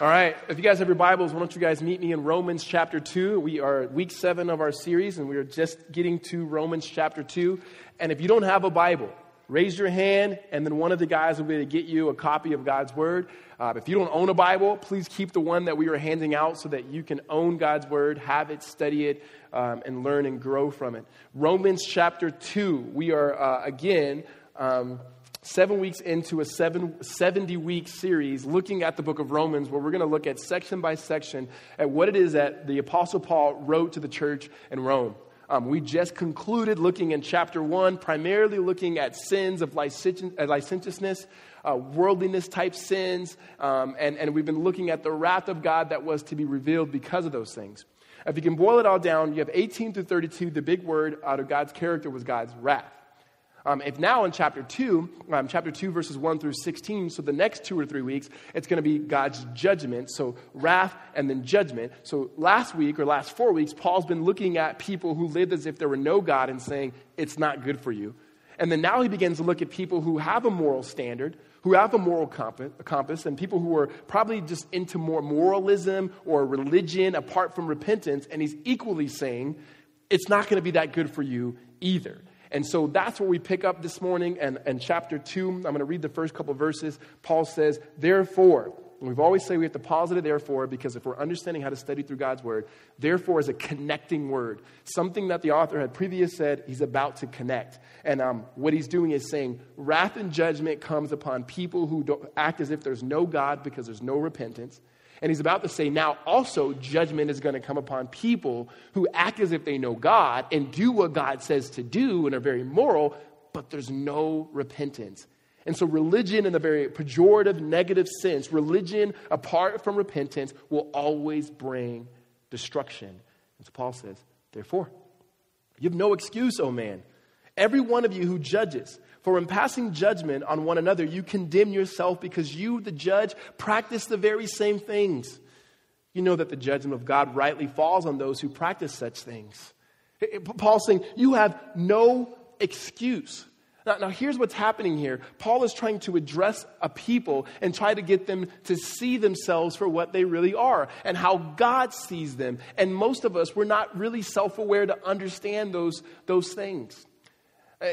All right, if you guys have your Bibles, why don't you guys meet me in Romans chapter 2? We are week seven of our series, and we are just getting to Romans chapter 2. And if you don't have a Bible, raise your hand, and then one of the guys will be able to get you a copy of God's Word. Uh, if you don't own a Bible, please keep the one that we are handing out so that you can own God's Word, have it, study it, um, and learn and grow from it. Romans chapter 2, we are uh, again. Um, seven weeks into a seven, 70 week series looking at the book of Romans, where we're going to look at section by section at what it is that the Apostle Paul wrote to the church in Rome. Um, we just concluded looking in chapter one, primarily looking at sins of uh, licentiousness, uh, worldliness type sins, um, and, and we've been looking at the wrath of God that was to be revealed because of those things. If you can boil it all down, you have 18 through 32, the big word out of God's character was God's wrath. Um, if now in chapter 2, um, chapter 2, verses 1 through 16, so the next two or three weeks, it's going to be God's judgment. So wrath and then judgment. So last week or last four weeks, Paul's been looking at people who lived as if there were no God and saying, it's not good for you. And then now he begins to look at people who have a moral standard, who have a moral compass, and people who are probably just into more moralism or religion apart from repentance. And he's equally saying, it's not going to be that good for you either. And so that's where we pick up this morning. And, and chapter 2, I'm going to read the first couple verses. Paul says, Therefore, we've always said we have to it therefore because if we're understanding how to study through God's word, therefore is a connecting word. Something that the author had previously said he's about to connect. And um, what he's doing is saying, wrath and judgment comes upon people who act as if there's no God because there's no repentance. And he's about to say, now also judgment is going to come upon people who act as if they know God and do what God says to do and are very moral, but there's no repentance. And so, religion, in the very pejorative, negative sense, religion apart from repentance will always bring destruction. And so, Paul says, therefore, you have no excuse, O man. Every one of you who judges, for in passing judgment on one another, you condemn yourself because you, the judge, practice the very same things. You know that the judgment of God rightly falls on those who practice such things. Paul's saying, You have no excuse. Now, now, here's what's happening here. Paul is trying to address a people and try to get them to see themselves for what they really are and how God sees them. And most of us, we're not really self aware to understand those, those things. Uh,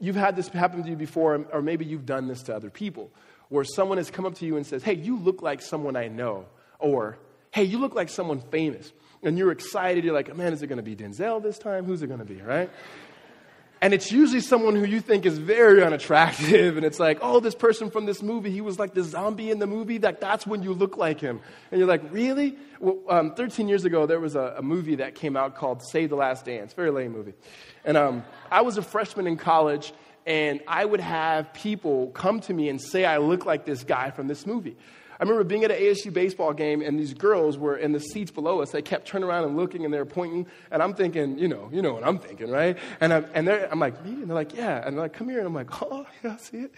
you've had this happen to you before, or maybe you've done this to other people, where someone has come up to you and says, Hey, you look like someone I know. Or, Hey, you look like someone famous. And you're excited. You're like, Man, is it going to be Denzel this time? Who's it going to be, right? And it's usually someone who you think is very unattractive. And it's like, oh, this person from this movie, he was like the zombie in the movie. That, that's when you look like him. And you're like, really? Well, um, 13 years ago, there was a, a, movie that came out called Save the Last Dance. Very lame movie. And um, I was a freshman in college, and I would have people come to me and say I look like this guy from this movie. I remember being at an ASU baseball game, and these girls were in the seats below us. They kept turning around and looking, and they were pointing. And I'm thinking, you know, you know what I'm thinking, right? And I'm, and I'm like, me? And they're like, yeah. And they're like, come here. And I'm like, oh, yeah, I see it.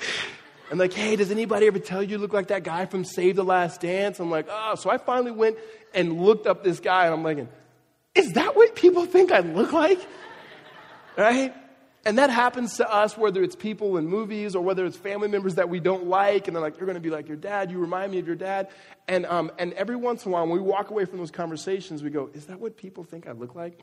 And like, hey, does anybody ever tell you you look like that guy from Save the Last Dance? I'm like, oh. So I finally went and looked up this guy, and I'm like, is that what people think I look like? right? And that happens to us, whether it's people in movies or whether it's family members that we don't like, and they're like, You're going to be like your dad, you remind me of your dad. And, um, and every once in a while, when we walk away from those conversations, we go, Is that what people think I look like?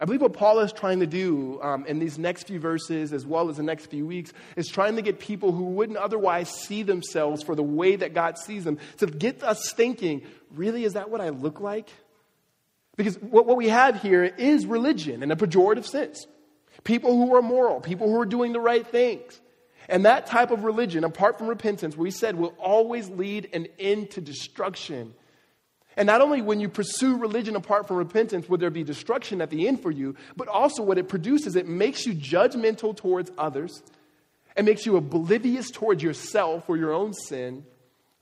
I believe what Paul is trying to do um, in these next few verses, as well as the next few weeks, is trying to get people who wouldn't otherwise see themselves for the way that God sees them to get us thinking, Really, is that what I look like? Because what, what we have here is religion in a pejorative sense people who are moral, people who are doing the right things. And that type of religion, apart from repentance, we said will always lead an end to destruction. And not only when you pursue religion apart from repentance will there be destruction at the end for you, but also what it produces, it makes you judgmental towards others. It makes you oblivious towards yourself or your own sin,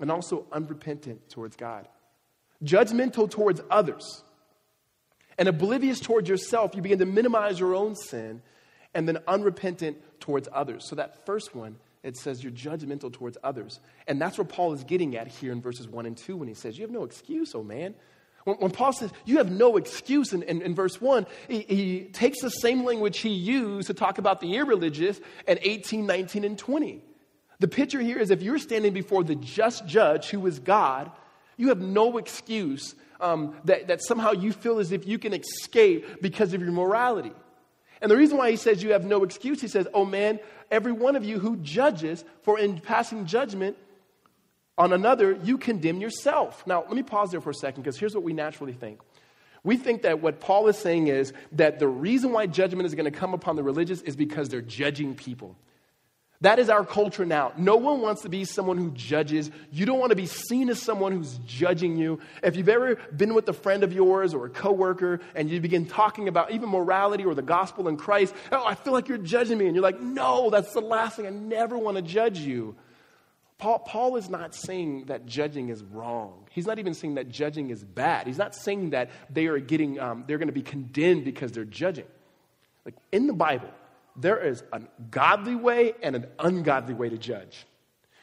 and also unrepentant towards God. Judgmental towards others and oblivious towards yourself, you begin to minimize your own sin and then unrepentant towards others. So, that first one, it says you're judgmental towards others. And that's where Paul is getting at here in verses 1 and 2 when he says, You have no excuse, oh man. When, when Paul says, You have no excuse in, in, in verse 1, he, he takes the same language he used to talk about the irreligious at 18, 19, and 20. The picture here is if you're standing before the just judge who is God, You have no excuse um, that, that somehow you feel as if you can escape because of your morality. And the reason why he says you have no excuse, he says, Oh man, every one of you who judges, for in passing judgment on another, you condemn yourself. Now, let me pause there for a second because here's what we naturally think. We think that what Paul is saying is that the reason why judgment is going to come upon the religious is because they're judging people. That is our culture now. No one wants to be someone who judges. You don't want to be seen as someone who's judging you. If you've ever been with a friend of yours or a coworker and you begin talking about even morality or the gospel in Christ, oh, I feel like you're judging me. And you're like, no, that's the last thing. I never want to judge you. Paul, Paul is not saying that judging is wrong. He's not even saying that judging is bad. He's not saying that they are getting, um, they're going to be condemned because they're judging. Like in the Bible, there is a godly way and an ungodly way to judge.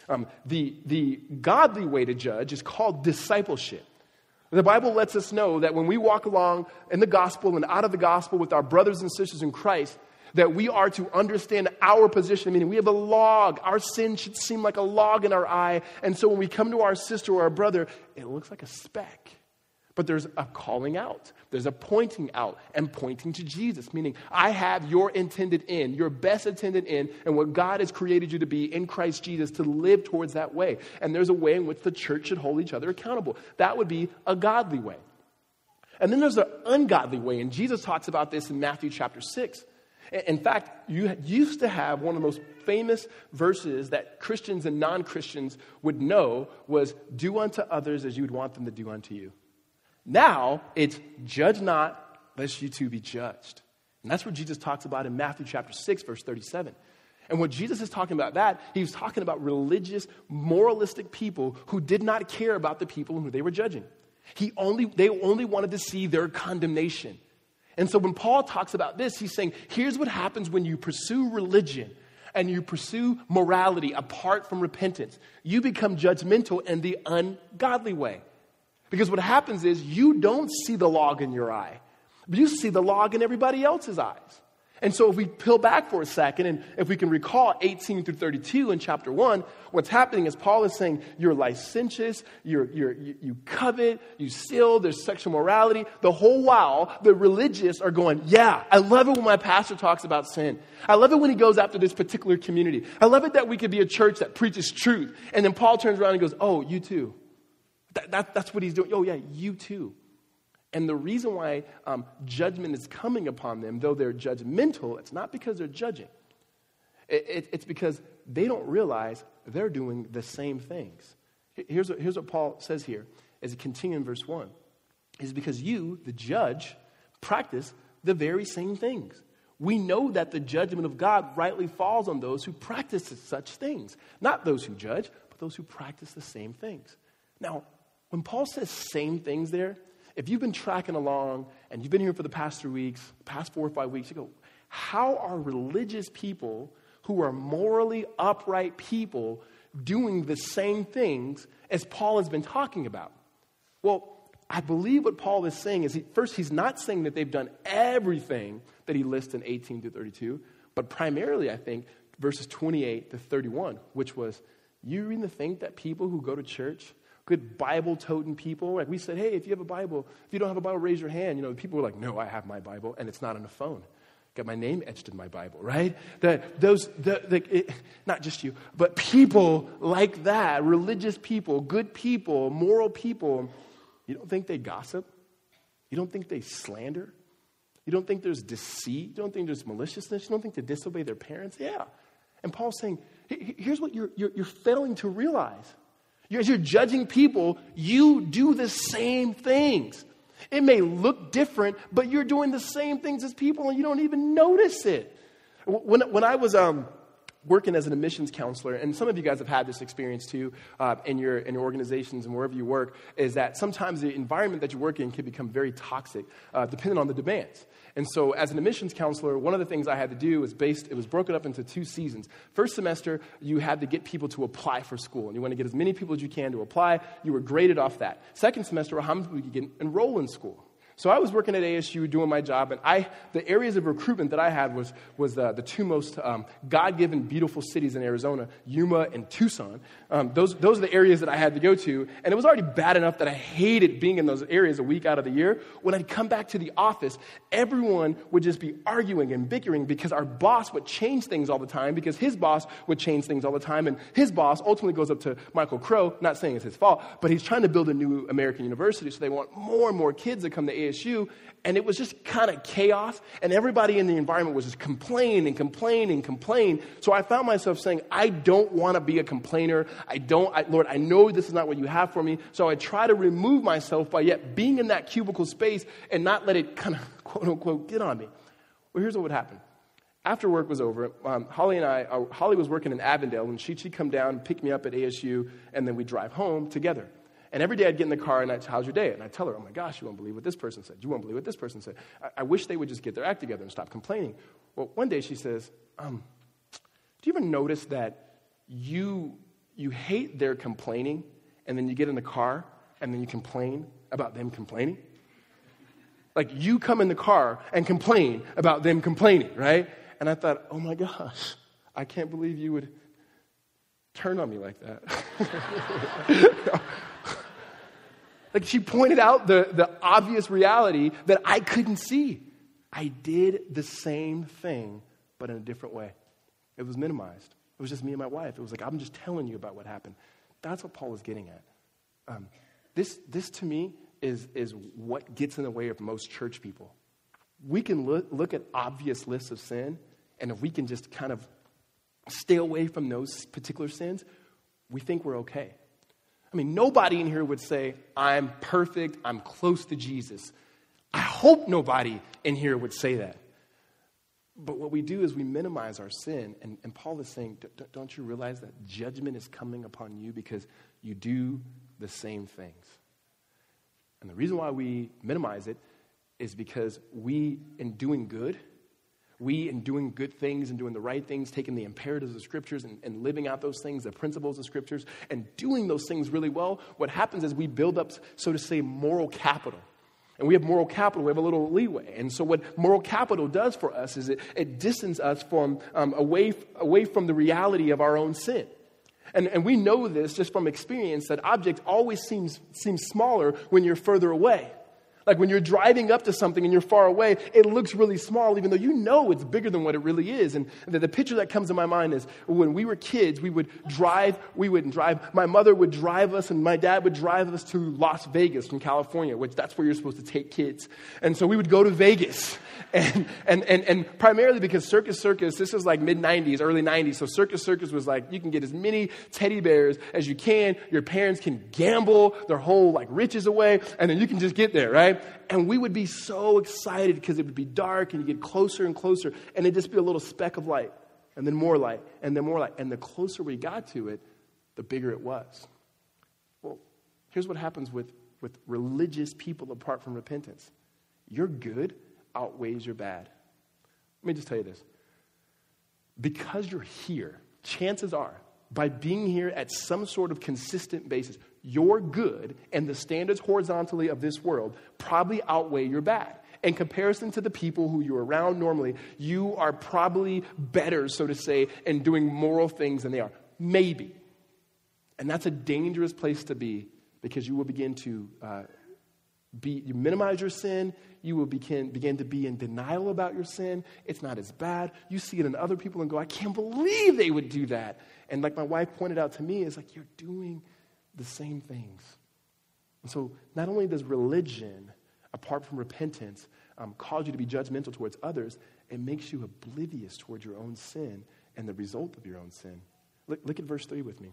Um, the, the godly way to judge is called discipleship. The Bible lets us know that when we walk along in the gospel and out of the gospel with our brothers and sisters in Christ, that we are to understand our position, meaning we have a log. Our sin should seem like a log in our eye. And so when we come to our sister or our brother, it looks like a speck. But there's a calling out, there's a pointing out and pointing to Jesus, meaning I have your intended end, your best intended end, and what God has created you to be in Christ Jesus to live towards that way. And there's a way in which the church should hold each other accountable. That would be a godly way. And then there's an ungodly way, and Jesus talks about this in Matthew chapter 6. In fact, you used to have one of the most famous verses that Christians and non Christians would know was, Do unto others as you would want them to do unto you. Now it's judge not, lest you too be judged. And that's what Jesus talks about in Matthew chapter 6, verse 37. And what Jesus is talking about that, he was talking about religious, moralistic people who did not care about the people who they were judging. He only, they only wanted to see their condemnation. And so when Paul talks about this, he's saying, here's what happens when you pursue religion and you pursue morality apart from repentance. You become judgmental in the ungodly way. Because what happens is you don't see the log in your eye, but you see the log in everybody else's eyes. And so, if we peel back for a second, and if we can recall 18 through 32 in chapter 1, what's happening is Paul is saying, You're licentious, you're, you're, you covet, you steal, there's sexual morality. The whole while, the religious are going, Yeah, I love it when my pastor talks about sin. I love it when he goes after this particular community. I love it that we could be a church that preaches truth. And then Paul turns around and goes, Oh, you too. That, that, that's what he's doing. Oh, yeah, you too. And the reason why um, judgment is coming upon them, though they're judgmental, it's not because they're judging. It, it, it's because they don't realize they're doing the same things. Here's what, here's what Paul says here as he continues in verse 1 is because you, the judge, practice the very same things. We know that the judgment of God rightly falls on those who practice such things, not those who judge, but those who practice the same things. Now, when Paul says same things there, if you've been tracking along and you've been here for the past three weeks, past four or five weeks, you go, how are religious people who are morally upright people doing the same things as Paul has been talking about? Well, I believe what Paul is saying is he, first, he's not saying that they've done everything that he lists in 18 to 32, but primarily, I think, verses 28 to 31, which was, you really think that people who go to church good Bible toting people. Like we said, hey, if you have a Bible, if you don't have a Bible, raise your hand. You know, people were like, no, I have my Bible, and it's not on a phone. Got my name etched in my Bible, right? That those, the, the, it, not just you, but people like that, religious people, good people, moral people. You don't think they gossip? You don't think they slander? You don't think there's deceit? You don't think there's maliciousness? You don't think they disobey their parents? Yeah. And Paul's saying, here's what you're, you're, you're failing to realize as you're judging people, you do the same things. It may look different, but you're doing the same things as people and you don't even notice it. When, when I was um, working as an admissions counselor, and some of you guys have had this experience too uh, in, your, in your organizations and wherever you work, is that sometimes the environment that you work in can become very toxic uh, depending on the demands. And so, as an admissions counselor, one of the things I had to do was based, it was broken up into two seasons. First semester, you had to get people to apply for school, and you want to get as many people as you can to apply. You were graded off that. Second semester, how many people you could get enroll in school. So I was working at ASU doing my job, and I, the areas of recruitment that I had was, was uh, the two most um, God given beautiful cities in Arizona, Yuma and Tucson. Um, those, those are the areas that I had to go to, and it was already bad enough that I hated being in those areas a week out of the year. When I'd come back to the office, everyone would just be arguing and bickering because our boss would change things all the time, because his boss would change things all the time, and his boss ultimately goes up to Michael Crow, not saying it's his fault, but he's trying to build a new American university, so they want more and more kids to come to ASU ASU, and it was just kind of chaos, and everybody in the environment was just complaining and complaining and complaining. So I found myself saying, I don't want to be a complainer. I don't, I, Lord, I know this is not what you have for me. So I try to remove myself by yet being in that cubicle space and not let it kind of, quote unquote, get on me. Well, here's what would happen. After work was over, um, Holly and I, uh, Holly was working in Avondale, and she'd, she'd come down, pick me up at ASU, and then we'd drive home together. And every day I'd get in the car and I'd, say, how's your day? And I'd tell her, oh my gosh, you won't believe what this person said. You won't believe what this person said. I, I wish they would just get their act together and stop complaining. Well, one day she says, um, do you ever notice that you, you hate their complaining and then you get in the car and then you complain about them complaining? Like you come in the car and complain about them complaining, right? And I thought, oh my gosh, I can't believe you would turn on me like that. Like she pointed out the, the obvious reality that I couldn't see. I did the same thing, but in a different way. It was minimized. It was just me and my wife. It was like, I'm just telling you about what happened. That's what Paul is getting at. Um, this, this to me is, is what gets in the way of most church people. We can look, look at obvious lists of sin, and if we can just kind of stay away from those particular sins, we think we're okay. I mean, nobody in here would say, I'm perfect, I'm close to Jesus. I hope nobody in here would say that. But what we do is we minimize our sin. And, and Paul is saying, don't you realize that judgment is coming upon you because you do the same things? And the reason why we minimize it is because we, in doing good, we, in doing good things and doing the right things, taking the imperatives of scriptures and, and living out those things, the principles of scriptures, and doing those things really well, what happens is we build up, so to say, moral capital. And we have moral capital, we have a little leeway. And so, what moral capital does for us is it, it distances us from, um, away, away from the reality of our own sin. And, and we know this just from experience that objects always seems, seem smaller when you're further away. Like when you're driving up to something and you're far away, it looks really small, even though you know it's bigger than what it really is. And the, the picture that comes to my mind is when we were kids, we would drive, we wouldn't drive, my mother would drive us and my dad would drive us to Las Vegas from California, which that's where you're supposed to take kids. And so we would go to Vegas. And, and, and, and primarily because Circus Circus, this was like mid 90s, early 90s. So Circus Circus was like, you can get as many teddy bears as you can. Your parents can gamble their whole like riches away, and then you can just get there, right? And we would be so excited because it would be dark and you get closer and closer, and it'd just be a little speck of light, and then more light, and then more light. And the closer we got to it, the bigger it was. Well, here's what happens with, with religious people apart from repentance your good outweighs your bad. Let me just tell you this. Because you're here, chances are, by being here at some sort of consistent basis, your good and the standards horizontally of this world probably outweigh your bad. In comparison to the people who you're around normally, you are probably better, so to say, in doing moral things than they are. Maybe. And that's a dangerous place to be because you will begin to uh, be, you minimize your sin. You will begin, begin to be in denial about your sin. It's not as bad. You see it in other people and go, I can't believe they would do that. And like my wife pointed out to me, it's like, you're doing the same things. And so, not only does religion, apart from repentance, um, cause you to be judgmental towards others, it makes you oblivious towards your own sin and the result of your own sin. Look, look at verse 3 with me.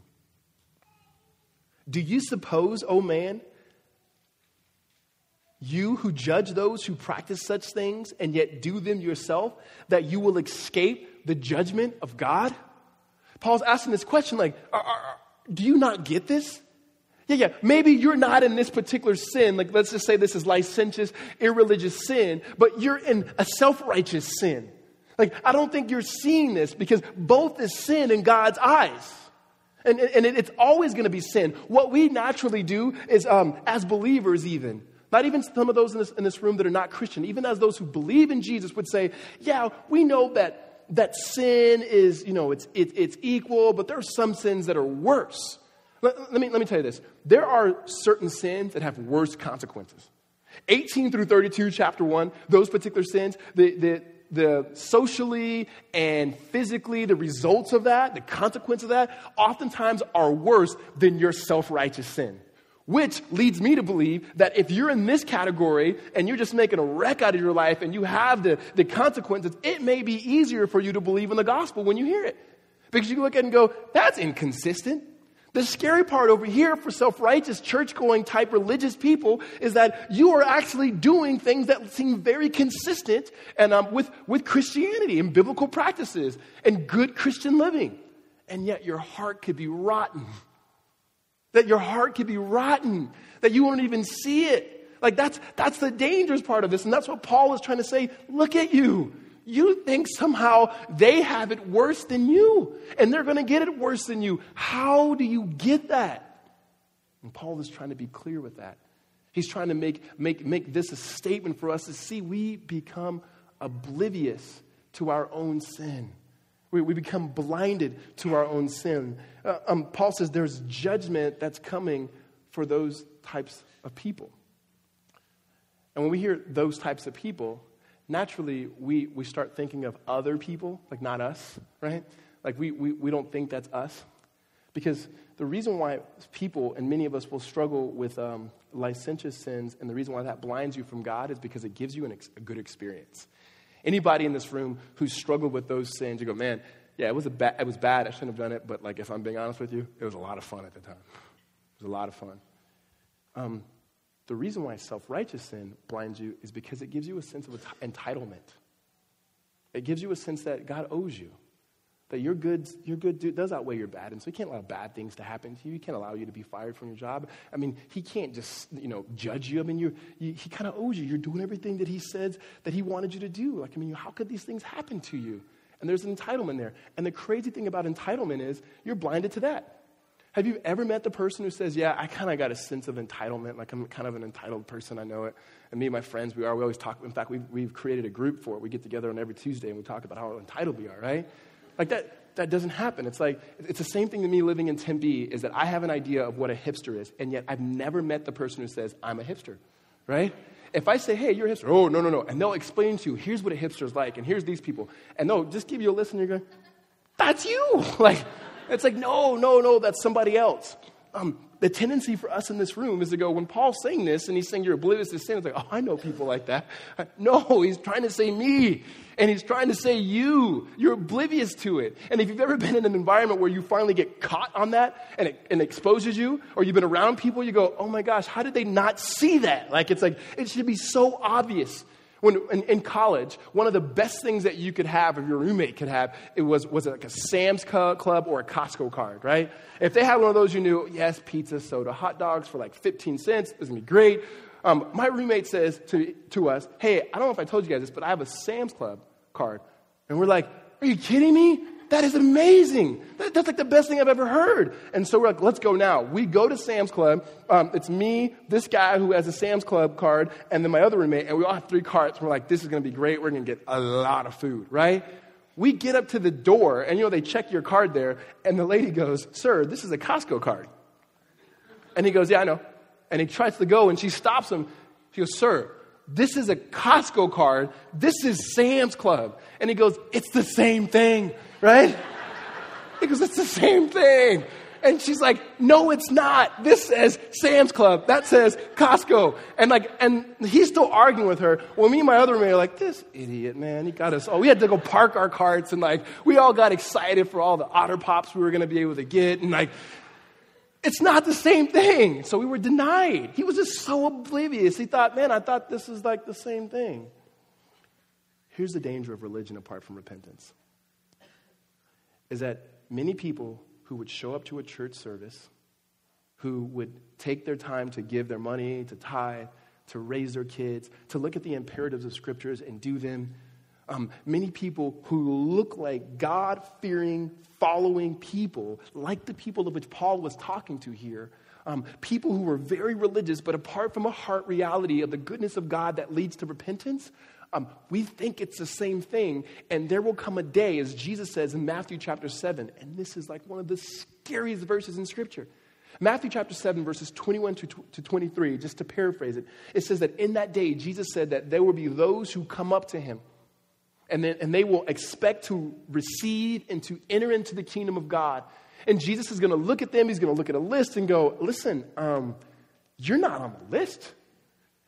Do you suppose, O oh man, you who judge those who practice such things and yet do them yourself, that you will escape the judgment of God? Paul's asking this question like, are, are, do you not get this? Yeah, yeah. Maybe you're not in this particular sin. Like, let's just say this is licentious, irreligious sin, but you're in a self righteous sin. Like, I don't think you're seeing this because both is sin in God's eyes. And, and it's always going to be sin. What we naturally do is, um, as believers, even, Not even some of those in this, in this room that are not Christian, even as those who believe in Jesus would say, yeah, we know that, that sin is, you know, it's, it, it's equal, but there are some sins that are worse. Let, let, me, let me tell you this. There are certain sins that have worse consequences. 18 through 32, chapter 1, those particular sins, the, the, the socially and physically, the results of that, the consequence of that, oftentimes are worse than your self righteous sin. Which leads me to believe that if you're in this category and you're just making a wreck out of your life and you have the, the consequences, it may be easier for you to believe in the gospel when you hear it. Because you look at it and go, that's inconsistent. The scary part over here for self righteous, church going type religious people is that you are actually doing things that seem very consistent and, um, with, with Christianity and biblical practices and good Christian living. And yet your heart could be rotten that your heart could be rotten, that you won't even see it. Like that's, that's the dangerous part of this. And that's what Paul is trying to say. Look at you. You think somehow they have it worse than you, and they're going to get it worse than you. How do you get that? And Paul is trying to be clear with that. He's trying to make, make, make this a statement for us to see we become oblivious to our own sin. We, we become blinded to our own sin. Uh, um, Paul says there's judgment that's coming for those types of people. And when we hear those types of people, naturally we, we start thinking of other people, like not us, right? Like we, we, we don't think that's us. Because the reason why people, and many of us will struggle with um, licentious sins, and the reason why that blinds you from God is because it gives you ex- a good experience. Anybody in this room who's struggled with those sins, you go, man, yeah, it was, a ba- it was bad. I shouldn't have done it. But like, if I'm being honest with you, it was a lot of fun at the time. It was a lot of fun. Um, the reason why self-righteous sin blinds you is because it gives you a sense of entitlement. It gives you a sense that God owes you. That your good, your good does outweigh your bad. And so he can't allow bad things to happen to you. He can't allow you to be fired from your job. I mean, he can't just, you know, judge you. I mean, you he kind of owes you. You're doing everything that he says that he wanted you to do. Like, I mean, how could these things happen to you? And there's an entitlement there. And the crazy thing about entitlement is you're blinded to that. Have you ever met the person who says, Yeah, I kind of got a sense of entitlement, like I'm kind of an entitled person, I know it. And me and my friends, we are, we always talk, in fact, we've, we've created a group for it. We get together on every Tuesday and we talk about how entitled we are, right? Like that, that doesn't happen. It's like, it's the same thing to me living in Tempe is that I have an idea of what a hipster is, and yet I've never met the person who says, I'm a hipster, right? If I say, hey, you're a hipster, oh, no, no, no. And they'll explain to you, here's what a hipster's like, and here's these people. And they'll just give you a list, and you're going, that's you. like, it's like, no, no, no, that's somebody else. Um, the tendency for us in this room is to go, when Paul's saying this and he's saying you're oblivious to sin, it's like, oh, I know people like that. No, he's trying to say me. And he's trying to say you. You're oblivious to it. And if you've ever been in an environment where you finally get caught on that and it, and exposes you, or you've been around people, you go, oh my gosh, how did they not see that? Like, it's like, it should be so obvious. When, in, in, college, one of the best things that you could have, or your roommate could have, it was, was like a Sam's Club or a Costco card, right? If they had one of those, you knew, yes, pizza, soda, hot dogs for like 15 cents. This is to be great. Um, my roommate says to, to us, hey, I don't know if I told you guys this, but I have a Sam's Club card. And we're like, are you kidding me? That is amazing. That, that's like the best thing I've ever heard. And so we're like, let's go now. We go to Sam's Club. Um, it's me, this guy who has a Sam's Club card, and then my other roommate, and we all have three cards. We're like, this is going to be great. We're going to get a lot of food, right? We get up to the door, and you know, they check your card there, and the lady goes, Sir, this is a Costco card. And he goes, Yeah, I know. And he tries to go, and she stops him. She goes, Sir, this is a Costco card. This is Sam's Club. And he goes, It's the same thing, right? He goes, It's the same thing. And she's like, No, it's not. This says Sam's Club. That says Costco. And like, and he's still arguing with her. Well, me and my other roommate are like, This idiot, man, he got us all. We had to go park our carts and like, we all got excited for all the otter pops we were going to be able to get. And like, it's not the same thing. So we were denied. He was just so oblivious. He thought, man, I thought this is like the same thing. Here's the danger of religion apart from repentance is that many people who would show up to a church service, who would take their time to give their money, to tithe, to raise their kids, to look at the imperatives of scriptures and do them, um, many people who look like God fearing, following people, like the people of which Paul was talking to here, um, people who were very religious, but apart from a heart reality of the goodness of God that leads to repentance, um, we think it's the same thing. And there will come a day, as Jesus says in Matthew chapter 7, and this is like one of the scariest verses in Scripture. Matthew chapter 7, verses 21 to, to 23, just to paraphrase it, it says that in that day, Jesus said that there will be those who come up to him and, then, and they will expect to receive and to enter into the kingdom of God. And Jesus is going to look at them, he's going to look at a list and go, Listen, um, you're not on the list.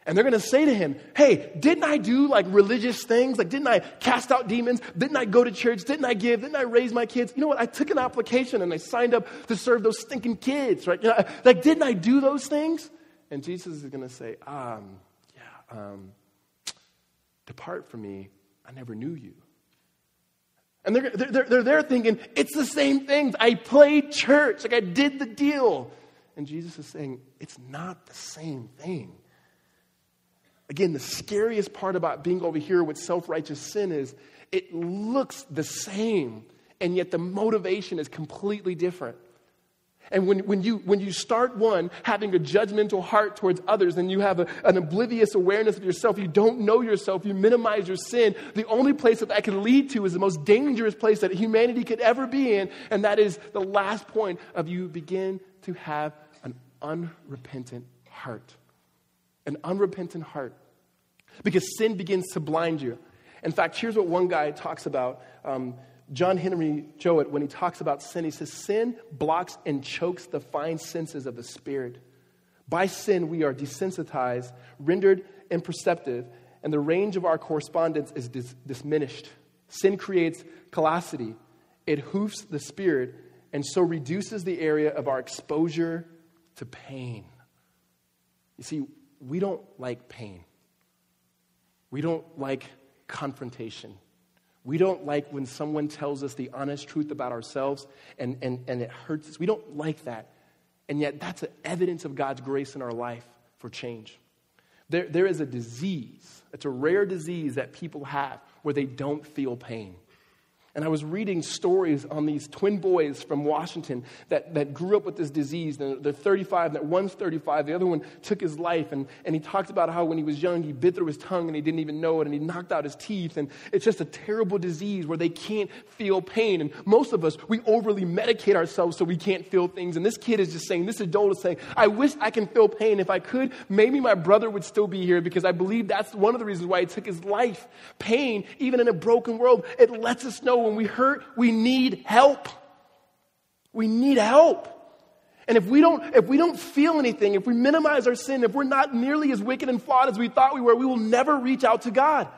And they're going to say to him, Hey, didn't I do like religious things? Like, didn't I cast out demons? Didn't I go to church? Didn't I give? Didn't I raise my kids? You know what? I took an application and I signed up to serve those stinking kids, right? You know, like, didn't I do those things? And Jesus is going to say, um, Yeah, um, depart from me. I never knew you. And they're, they're, they're there thinking, It's the same things. I played church. Like, I did the deal. And Jesus is saying, It's not the same thing. Again, the scariest part about being over here with self righteous sin is it looks the same, and yet the motivation is completely different. And when, when, you, when you start one having a judgmental heart towards others and you have a, an oblivious awareness of yourself, you don't know yourself, you minimize your sin, the only place that that can lead to is the most dangerous place that humanity could ever be in, and that is the last point of you begin to have an unrepentant heart an unrepentant heart because sin begins to blind you. In fact, here's what one guy talks about. Um, John Henry Jowett, when he talks about sin, he says, Sin blocks and chokes the fine senses of the spirit. By sin, we are desensitized, rendered imperceptive, and the range of our correspondence is dis- diminished. Sin creates callosity, it hoofs the spirit, and so reduces the area of our exposure to pain. You see, we don't like pain. We don't like confrontation. We don't like when someone tells us the honest truth about ourselves and, and, and it hurts us. We don't like that. And yet, that's an evidence of God's grace in our life for change. There, there is a disease, it's a rare disease that people have where they don't feel pain. And I was reading stories on these twin boys from Washington that, that grew up with this disease. They're 35, that one's 35, the other one took his life. And, and he talked about how when he was young, he bit through his tongue and he didn't even know it, and he knocked out his teeth. And it's just a terrible disease where they can't feel pain. And most of us, we overly medicate ourselves so we can't feel things. And this kid is just saying, this adult is saying, I wish I can feel pain. If I could, maybe my brother would still be here because I believe that's one of the reasons why he took his life. Pain, even in a broken world, it lets us know when we hurt, we need help. We need help. And if we don't, if we don't feel anything, if we minimize our sin, if we're not nearly as wicked and flawed as we thought we were, we will never reach out to God.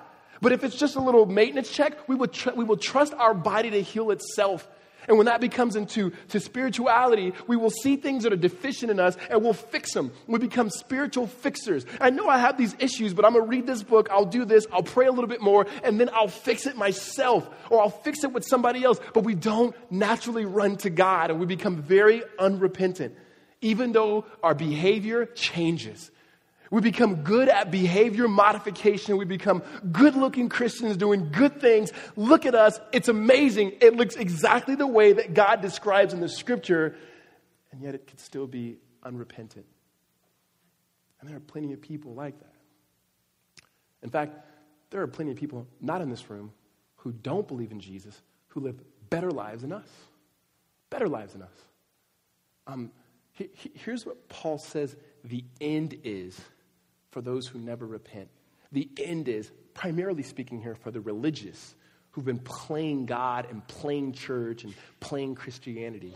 But if it's just a little maintenance check, we will, tr- we will trust our body to heal itself and when that becomes into to spirituality, we will see things that are deficient in us and we'll fix them. We become spiritual fixers. I know I have these issues, but I'm going to read this book, I'll do this, I'll pray a little bit more, and then I'll fix it myself or I'll fix it with somebody else. But we don't naturally run to God and we become very unrepentant, even though our behavior changes. We become good at behavior modification. We become good looking Christians doing good things. Look at us. It's amazing. It looks exactly the way that God describes in the scripture, and yet it could still be unrepentant. And there are plenty of people like that. In fact, there are plenty of people not in this room who don't believe in Jesus who live better lives than us. Better lives than us. Um, he, he, here's what Paul says the end is for those who never repent. The end is, primarily speaking here, for the religious who've been playing God and playing church and playing Christianity.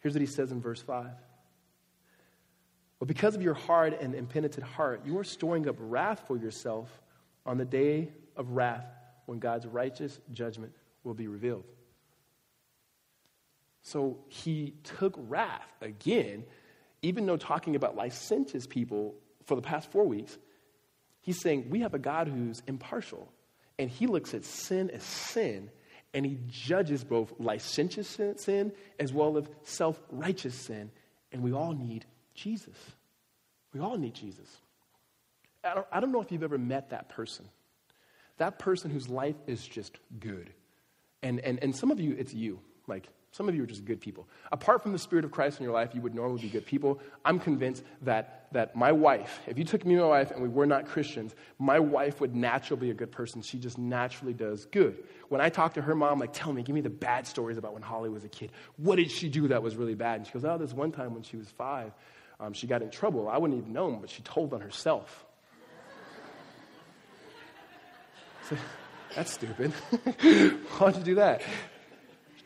Here's what he says in verse 5. Well, because of your hard and impenitent heart, you are storing up wrath for yourself on the day of wrath when God's righteous judgment will be revealed. So he took wrath again, even though talking about licentious people for the past four weeks, he's saying we have a God who's impartial, and he looks at sin as sin, and he judges both licentious sin, as well as self righteous sin, and we all need Jesus. We all need Jesus. I don't, I don't know if you've ever met that person. That person whose life is just good. And, and, and some of you, it's you. Like, Some of you are just good people. Apart from the Spirit of Christ in your life, you would normally be good people. I'm convinced that, that my wife, if you took me and my wife and we were not Christians, my wife would naturally be a good person. She just naturally does good. When I talk to her mom, like, tell me, give me the bad stories about when Holly was a kid. What did she do that was really bad? And she goes, oh, this one time when she was five, um, she got in trouble. I wouldn't even know, but she told on herself. so, that's stupid. Why'd you do that?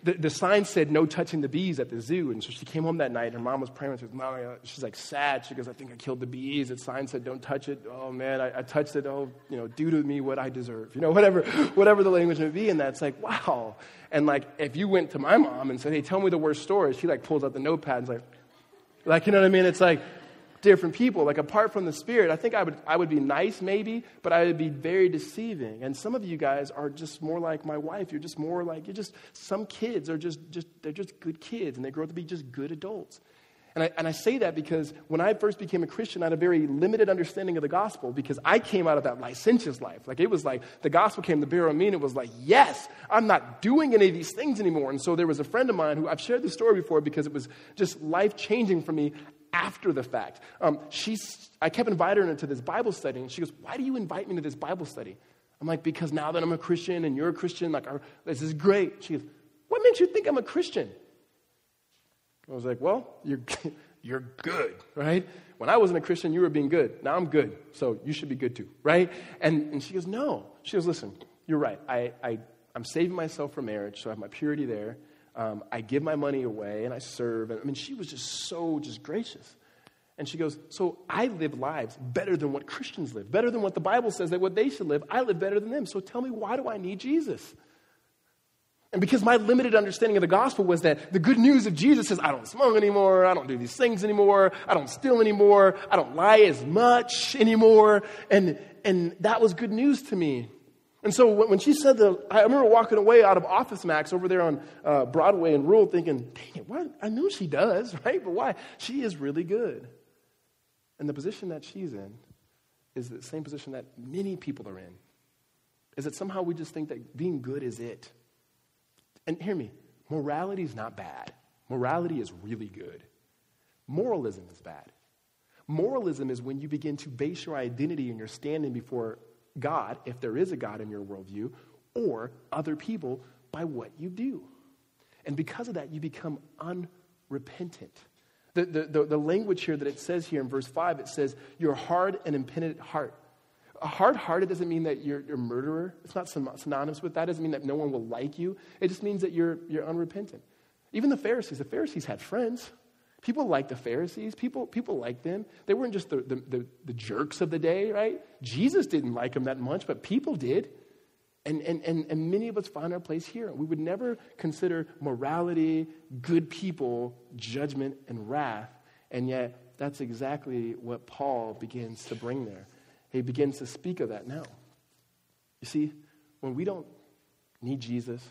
The, the sign said no touching the bees at the zoo. And so she came home that night. And her mom was praying. She goes, Mom, uh, she's like sad. She goes, I think I killed the bees. The sign said don't touch it. Oh man, I, I touched it. Oh, you know, do to me what I deserve. You know, whatever, whatever the language may be. And that's like, wow. And like, if you went to my mom and said, Hey, tell me the worst story, she like pulls out the notepad and like, like, you know what I mean? It's like, different people. Like apart from the Spirit, I think I would, I would be nice maybe, but I would be very deceiving. And some of you guys are just more like my wife. You're just more like, you're just, some kids are just, just they're just good kids and they grow up to be just good adults. And I, and I say that because when I first became a Christian, I had a very limited understanding of the gospel because I came out of that licentious life. Like it was like the gospel came to bear on me and it was like, yes, I'm not doing any of these things anymore. And so there was a friend of mine who I've shared this story before because it was just life changing for me after the fact. Um, I kept inviting her into this Bible study, and she goes, Why do you invite me to this Bible study? I'm like, Because now that I'm a Christian and you're a Christian, like, our, this is great. She goes, What makes you think I'm a Christian? I was like, Well, you're, you're good, right? When I wasn't a Christian, you were being good. Now I'm good, so you should be good too, right? And, and she goes, No. She goes, Listen, you're right. I, I, I'm saving myself for marriage, so I have my purity there. Um, I give my money away and I serve. And I mean, she was just so just gracious. And she goes, So I live lives better than what Christians live, better than what the Bible says that what they should live. I live better than them. So tell me, why do I need Jesus? And because my limited understanding of the gospel was that the good news of Jesus is I don't smoke anymore, I don't do these things anymore, I don't steal anymore, I don't lie as much anymore. And, and that was good news to me. And so when she said that, I remember walking away out of Office Max over there on uh, Broadway and Rural thinking, dang it? I know she does, right? But why? She is really good. And the position that she's in is the same position that many people are in. Is that somehow we just think that being good is it. And hear me, morality is not bad. Morality is really good. Moralism is bad. Moralism is when you begin to base your identity and your standing before God, if there is a God in your worldview, or other people by what you do. And because of that, you become unrepentant. The, the, the, the, language here that it says here in verse 5, it says, Your hard and impenitent heart. A hard hearted doesn't mean that you're, you're a murderer. It's not synonymous with that. It doesn't mean that no one will like you. It just means that you're, you're unrepentant. Even the Pharisees, the Pharisees had friends. People liked the Pharisees. People, people liked them. They weren't just the, the, the, the, jerks of the day, right? Jesus didn't like them that much, but people did. And, and, and, and many of us find our place here. We would never consider morality, good people, judgment, and wrath. And yet, that's exactly what Paul begins to bring there. He begins to speak of that now. You see, when we don't need Jesus,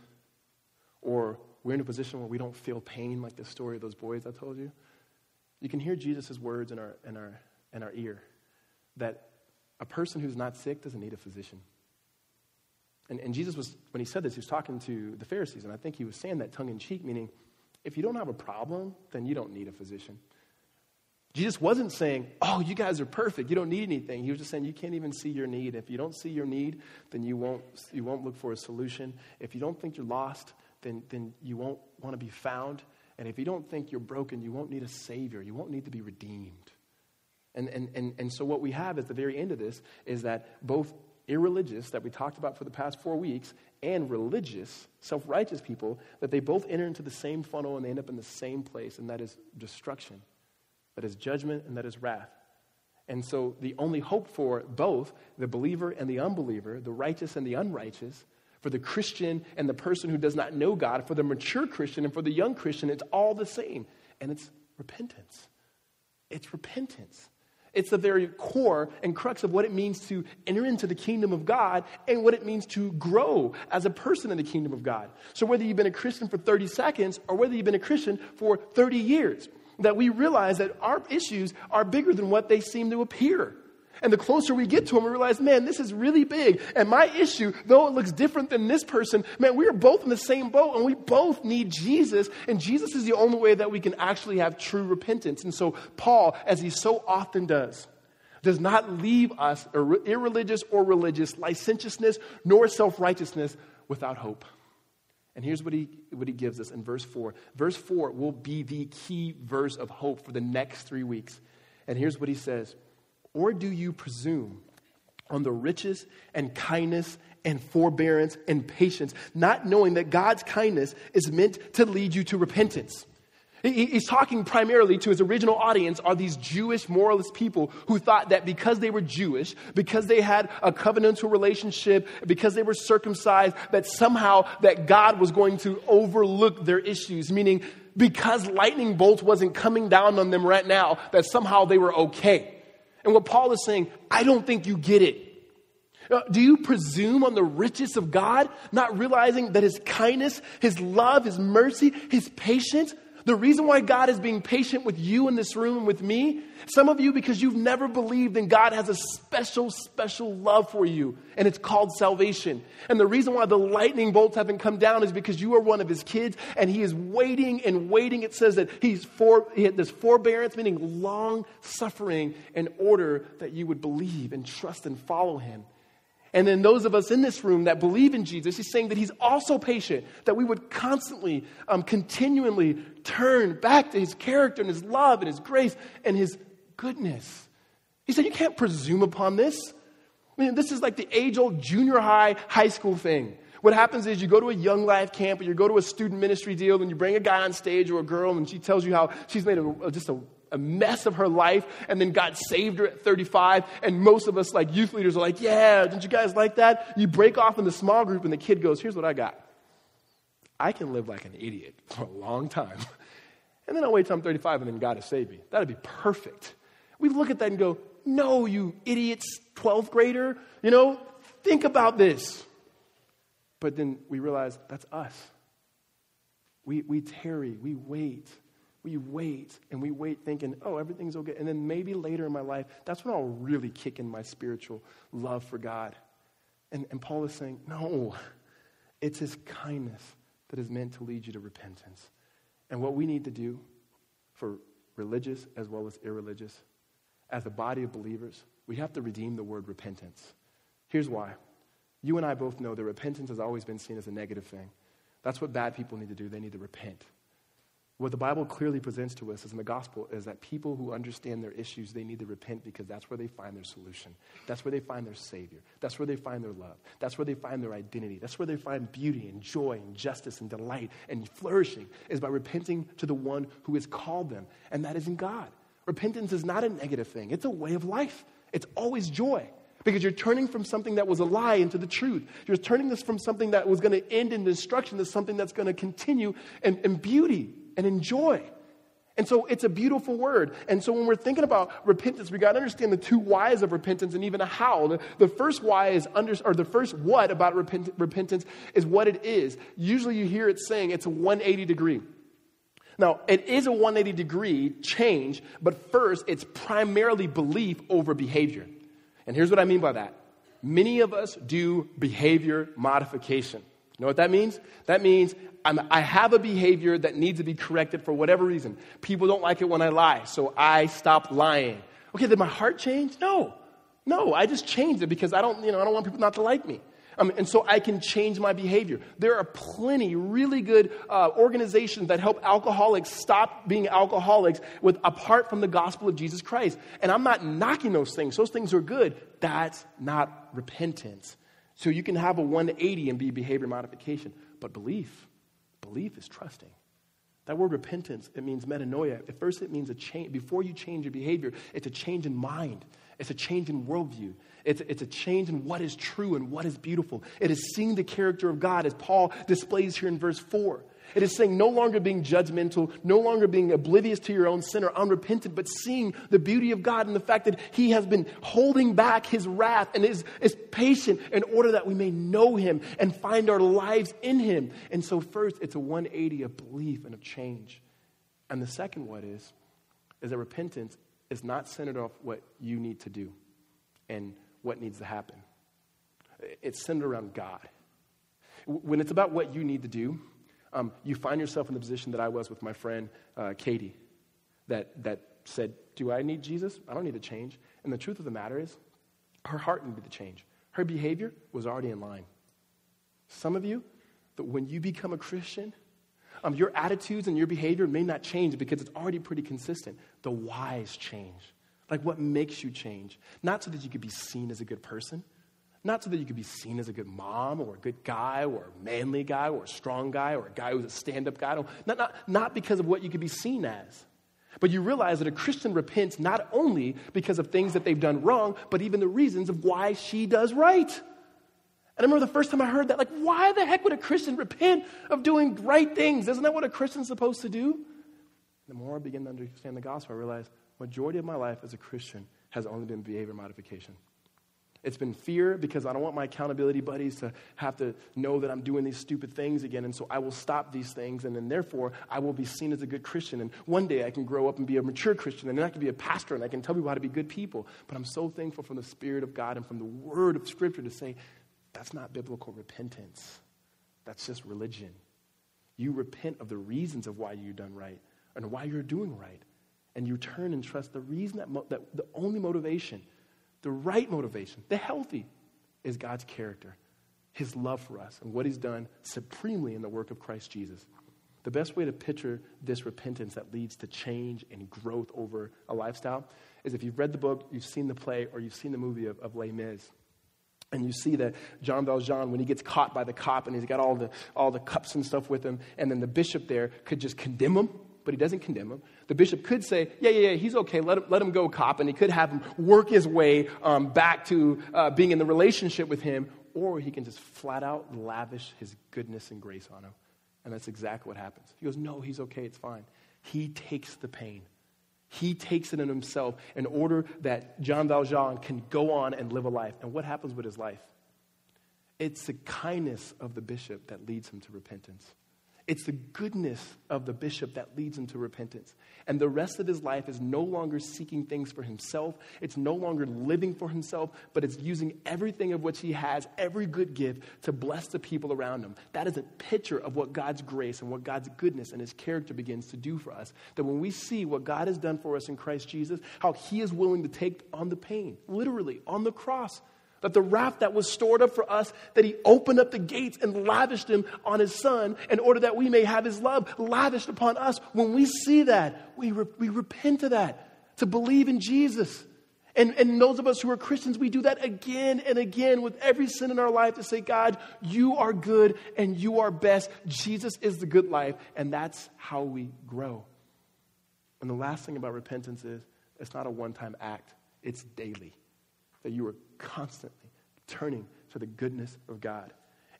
or we're in a position where we don't feel pain, like the story of those boys I told you, you can hear Jesus' words in our, in, our, in our ear that a person who's not sick doesn't need a physician. And, and Jesus was, when he said this, he was talking to the Pharisees, and I think he was saying that tongue in cheek, meaning if you don't have a problem, then you don't need a physician. Jesus wasn't saying, Oh, you guys are perfect. You don't need anything. He was just saying, You can't even see your need. If you don't see your need, then you won't, you won't look for a solution. If you don't think you're lost, then, then you won't want to be found. And if you don't think you're broken, you won't need a Savior. You won't need to be redeemed. And, and, and, and so, what we have at the very end of this is that both irreligious, that we talked about for the past four weeks, and religious, self righteous people, that they both enter into the same funnel and they end up in the same place, and that is destruction, that is judgment, and that is wrath. And so, the only hope for both the believer and the unbeliever, the righteous and the unrighteous, for the Christian and the person who does not know God, for the mature Christian and for the young Christian, it's all the same. And it's repentance. It's repentance. It's the very core and crux of what it means to enter into the kingdom of God and what it means to grow as a person in the kingdom of God. So, whether you've been a Christian for 30 seconds or whether you've been a Christian for 30 years, that we realize that our issues are bigger than what they seem to appear. And the closer we get to him, we realize, man, this is really big. And my issue, though it looks different than this person, man, we are both in the same boat and we both need Jesus. And Jesus is the only way that we can actually have true repentance. And so, Paul, as he so often does, does not leave us irreligious or religious, licentiousness nor self righteousness without hope. And here's what he, what he gives us in verse 4. Verse 4 will be the key verse of hope for the next three weeks. And here's what he says Or do you presume on the riches and kindness and forbearance and patience, not knowing that God's kindness is meant to lead you to repentance? He's talking primarily to his original audience are these Jewish moralist people who thought that because they were Jewish, because they had a covenantal relationship, because they were circumcised, that somehow that God was going to overlook their issues, meaning because lightning bolts wasn't coming down on them right now, that somehow they were okay. And what Paul is saying, I don't think you get it. Uh, do you presume on the riches of God, not realizing that His kindness, His love, His mercy, His patience the reason why God is being patient with you in this room and with me, some of you because you've never believed and God has a special, special love for you, and it's called salvation. And the reason why the lightning bolts haven't come down is because you are one of his kids and he is waiting and waiting. It says that he's for, he had this forbearance, meaning long suffering, in order that you would believe and trust and follow him. And then those of us in this room that believe in Jesus, he's saying that he's also patient, that we would constantly, um, continually turn back to his character and his love and his grace and his goodness. He said, You can't presume upon this. I mean, this is like the age old junior high, high school thing. What happens is you go to a young life camp or you go to a student ministry deal and you bring a guy on stage or a girl and she tells you how she's made a, just a a mess of her life, and then God saved her at 35. And most of us, like youth leaders, are like, Yeah, didn't you guys like that? You break off in the small group, and the kid goes, Here's what I got. I can live like an idiot for a long time. And then I'll wait till I'm 35 and then God has saved me. That'd be perfect. We look at that and go, No, you idiots, 12th grader. You know, think about this. But then we realize that's us. We, we tarry, we wait we wait and we wait thinking, oh, everything's okay. And then maybe later in my life, that's when I'll really kick in my spiritual love for God. And, and Paul is saying, no, it's his kindness that is meant to lead you to repentance. And what we need to do for religious as well as irreligious, as a body of believers, we have to redeem the word repentance. Here's why. You and I both know that repentance has always been seen as a negative thing. That's what bad people need to do. They need to repent. What the Bible clearly presents to us is in the gospel is that people who understand their issues, they need to repent because that's where they find their solution. That's where they find their Savior. That's where they find their love. That's where they find their identity. That's where they find beauty and joy and justice and delight and flourishing is by repenting to the one who has called them, and that is in God. Repentance is not a negative thing, it's a way of life. It's always joy. Because you're turning from something that was a lie into the truth. You're turning this from something that was going to end in destruction to something that's going to continue in, in beauty and enjoy. And so it's a beautiful word. And so when we're thinking about repentance, we got to understand the two whys of repentance and even a how. The, the first why is under, or the first what about repent, repentance is what it is. Usually you hear it saying it's a 180 degree. Now, it is a 180 degree change, but first it's primarily belief over behavior. And here's what I mean by that. Many of us do behavior modification. You know what that means? That means I'm, i have a behavior that needs to be corrected for whatever reason. People don't like it when I lie, so I stop lying. Okay, did my heart change? No. No, I just changed it because I don't, you know, I don't want people not to like me. Um, and so I can change my behavior. There are plenty really good uh, organizations that help alcoholics stop being alcoholics with apart from the gospel of Jesus Christ. And I'm not knocking those things. Those things are good. That's not repentance. So you can have a 180 and be behavior modification, but belief Belief is trusting. That word repentance, it means metanoia. At first, it means a change. Before you change your behavior, it's a change in mind. It's a change in worldview. It's, it's a change in what is true and what is beautiful. It is seeing the character of God, as Paul displays here in verse 4. It is saying no longer being judgmental, no longer being oblivious to your own sin or unrepentant, but seeing the beauty of God and the fact that He has been holding back His wrath and is, is patient in order that we may know Him and find our lives in Him. And so, first, it's a 180 of belief and of change. And the second, what is, is that repentance is not centered off what you need to do. and what needs to happen. It's centered around God. When it's about what you need to do, um, you find yourself in the position that I was with my friend uh, Katie, that, that said, Do I need Jesus? I don't need to change. And the truth of the matter is, her heart needed to change. Her behavior was already in line. Some of you, that when you become a Christian, um, your attitudes and your behavior may not change because it's already pretty consistent. The whys change. Like what makes you change? Not so that you could be seen as a good person, not so that you could be seen as a good mom or a good guy or a manly guy or a strong guy or a guy who's a stand up guy. Not, not, not because of what you could be seen as. But you realize that a Christian repents not only because of things that they've done wrong, but even the reasons of why she does right. And I remember the first time I heard that, like, why the heck would a Christian repent of doing right things? Isn't that what a Christian's supposed to do? The more I begin to understand the gospel, I realize majority of my life as a Christian has only been behavior modification. It's been fear because I don't want my accountability buddies to have to know that I'm doing these stupid things again. And so I will stop these things. And then therefore, I will be seen as a good Christian. And one day I can grow up and be a mature Christian. And then I can be a pastor and I can tell people how to be good people. But I'm so thankful from the Spirit of God and from the Word of Scripture to say, that's not biblical repentance. That's just religion. You repent of the reasons of why you've done right and why you're doing right. And you turn and trust the reason that, mo- that the only motivation the right motivation, the healthy, is God's character, His love for us, and what He's done supremely in the work of Christ Jesus. The best way to picture this repentance that leads to change and growth over a lifestyle is if you've read the book, you've seen the play, or you've seen the movie of, of Les Mis. And you see that Jean Valjean, when he gets caught by the cop and he's got all the, all the cups and stuff with him, and then the bishop there could just condemn him but he doesn't condemn him. The bishop could say, yeah, yeah, yeah, he's okay, let him, let him go, cop, and he could have him work his way um, back to uh, being in the relationship with him, or he can just flat out lavish his goodness and grace on him. And that's exactly what happens. He goes, no, he's okay, it's fine. He takes the pain. He takes it in himself in order that Jean Valjean can go on and live a life. And what happens with his life? It's the kindness of the bishop that leads him to repentance. It's the goodness of the bishop that leads him to repentance. And the rest of his life is no longer seeking things for himself. It's no longer living for himself, but it's using everything of which he has, every good gift, to bless the people around him. That is a picture of what God's grace and what God's goodness and his character begins to do for us. That when we see what God has done for us in Christ Jesus, how he is willing to take on the pain, literally on the cross, that the wrath that was stored up for us, that he opened up the gates and lavished them on his son in order that we may have his love lavished upon us. When we see that, we, re- we repent of that, to believe in Jesus. And, and those of us who are Christians, we do that again and again with every sin in our life to say, God, you are good and you are best. Jesus is the good life. And that's how we grow. And the last thing about repentance is it's not a one time act, it's daily that you are constantly turning to the goodness of God.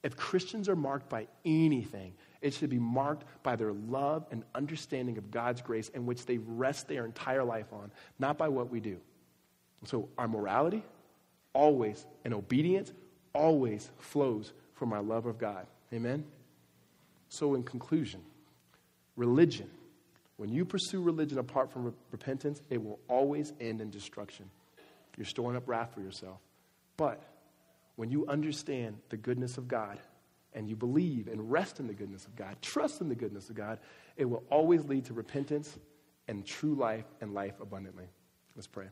If Christians are marked by anything, it should be marked by their love and understanding of God's grace in which they rest their entire life on, not by what we do. So our morality, always, and obedience, always flows from our love of God. Amen? So, in conclusion, religion, when you pursue religion apart from re- repentance, it will always end in destruction. You're storing up wrath for yourself. But when you understand the goodness of God and you believe and rest in the goodness of God, trust in the goodness of God, it will always lead to repentance and true life and life abundantly. Let's pray.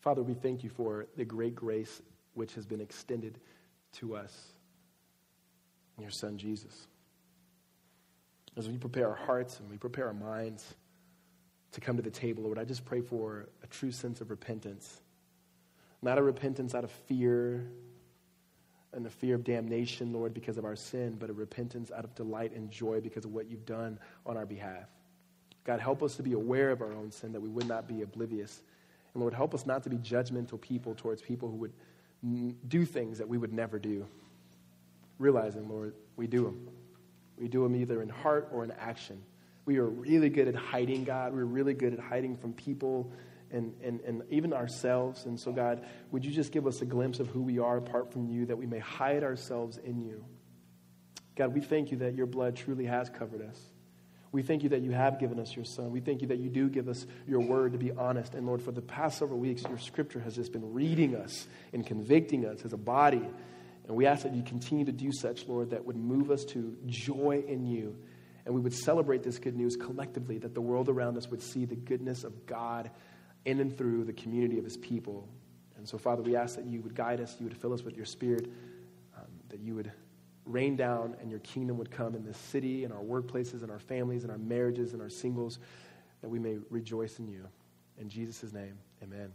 Father, we thank you for the great grace which has been extended to us in your Son, Jesus. As we prepare our hearts and we prepare our minds to come to the table, Lord, I just pray for a true sense of repentance. Not a repentance out of fear and the fear of damnation, Lord, because of our sin, but a repentance out of delight and joy because of what you've done on our behalf. God, help us to be aware of our own sin, that we would not be oblivious. And Lord, help us not to be judgmental people towards people who would do things that we would never do. Realizing, Lord, we do them. We do them either in heart or in action. We are really good at hiding, God. We're really good at hiding from people and, and, and even ourselves. And so, God, would you just give us a glimpse of who we are apart from you, that we may hide ourselves in you? God, we thank you that your blood truly has covered us. We thank you that you have given us your son. We thank you that you do give us your word to be honest. And Lord, for the past several weeks, your scripture has just been reading us and convicting us as a body. And we ask that you continue to do such, Lord, that would move us to joy in you. And we would celebrate this good news collectively, that the world around us would see the goodness of God in and through the community of his people. And so, Father, we ask that you would guide us, you would fill us with your spirit, um, that you would rain down and your kingdom would come in this city, in our workplaces, in our families, in our marriages, in our singles, that we may rejoice in you. In Jesus' name, amen.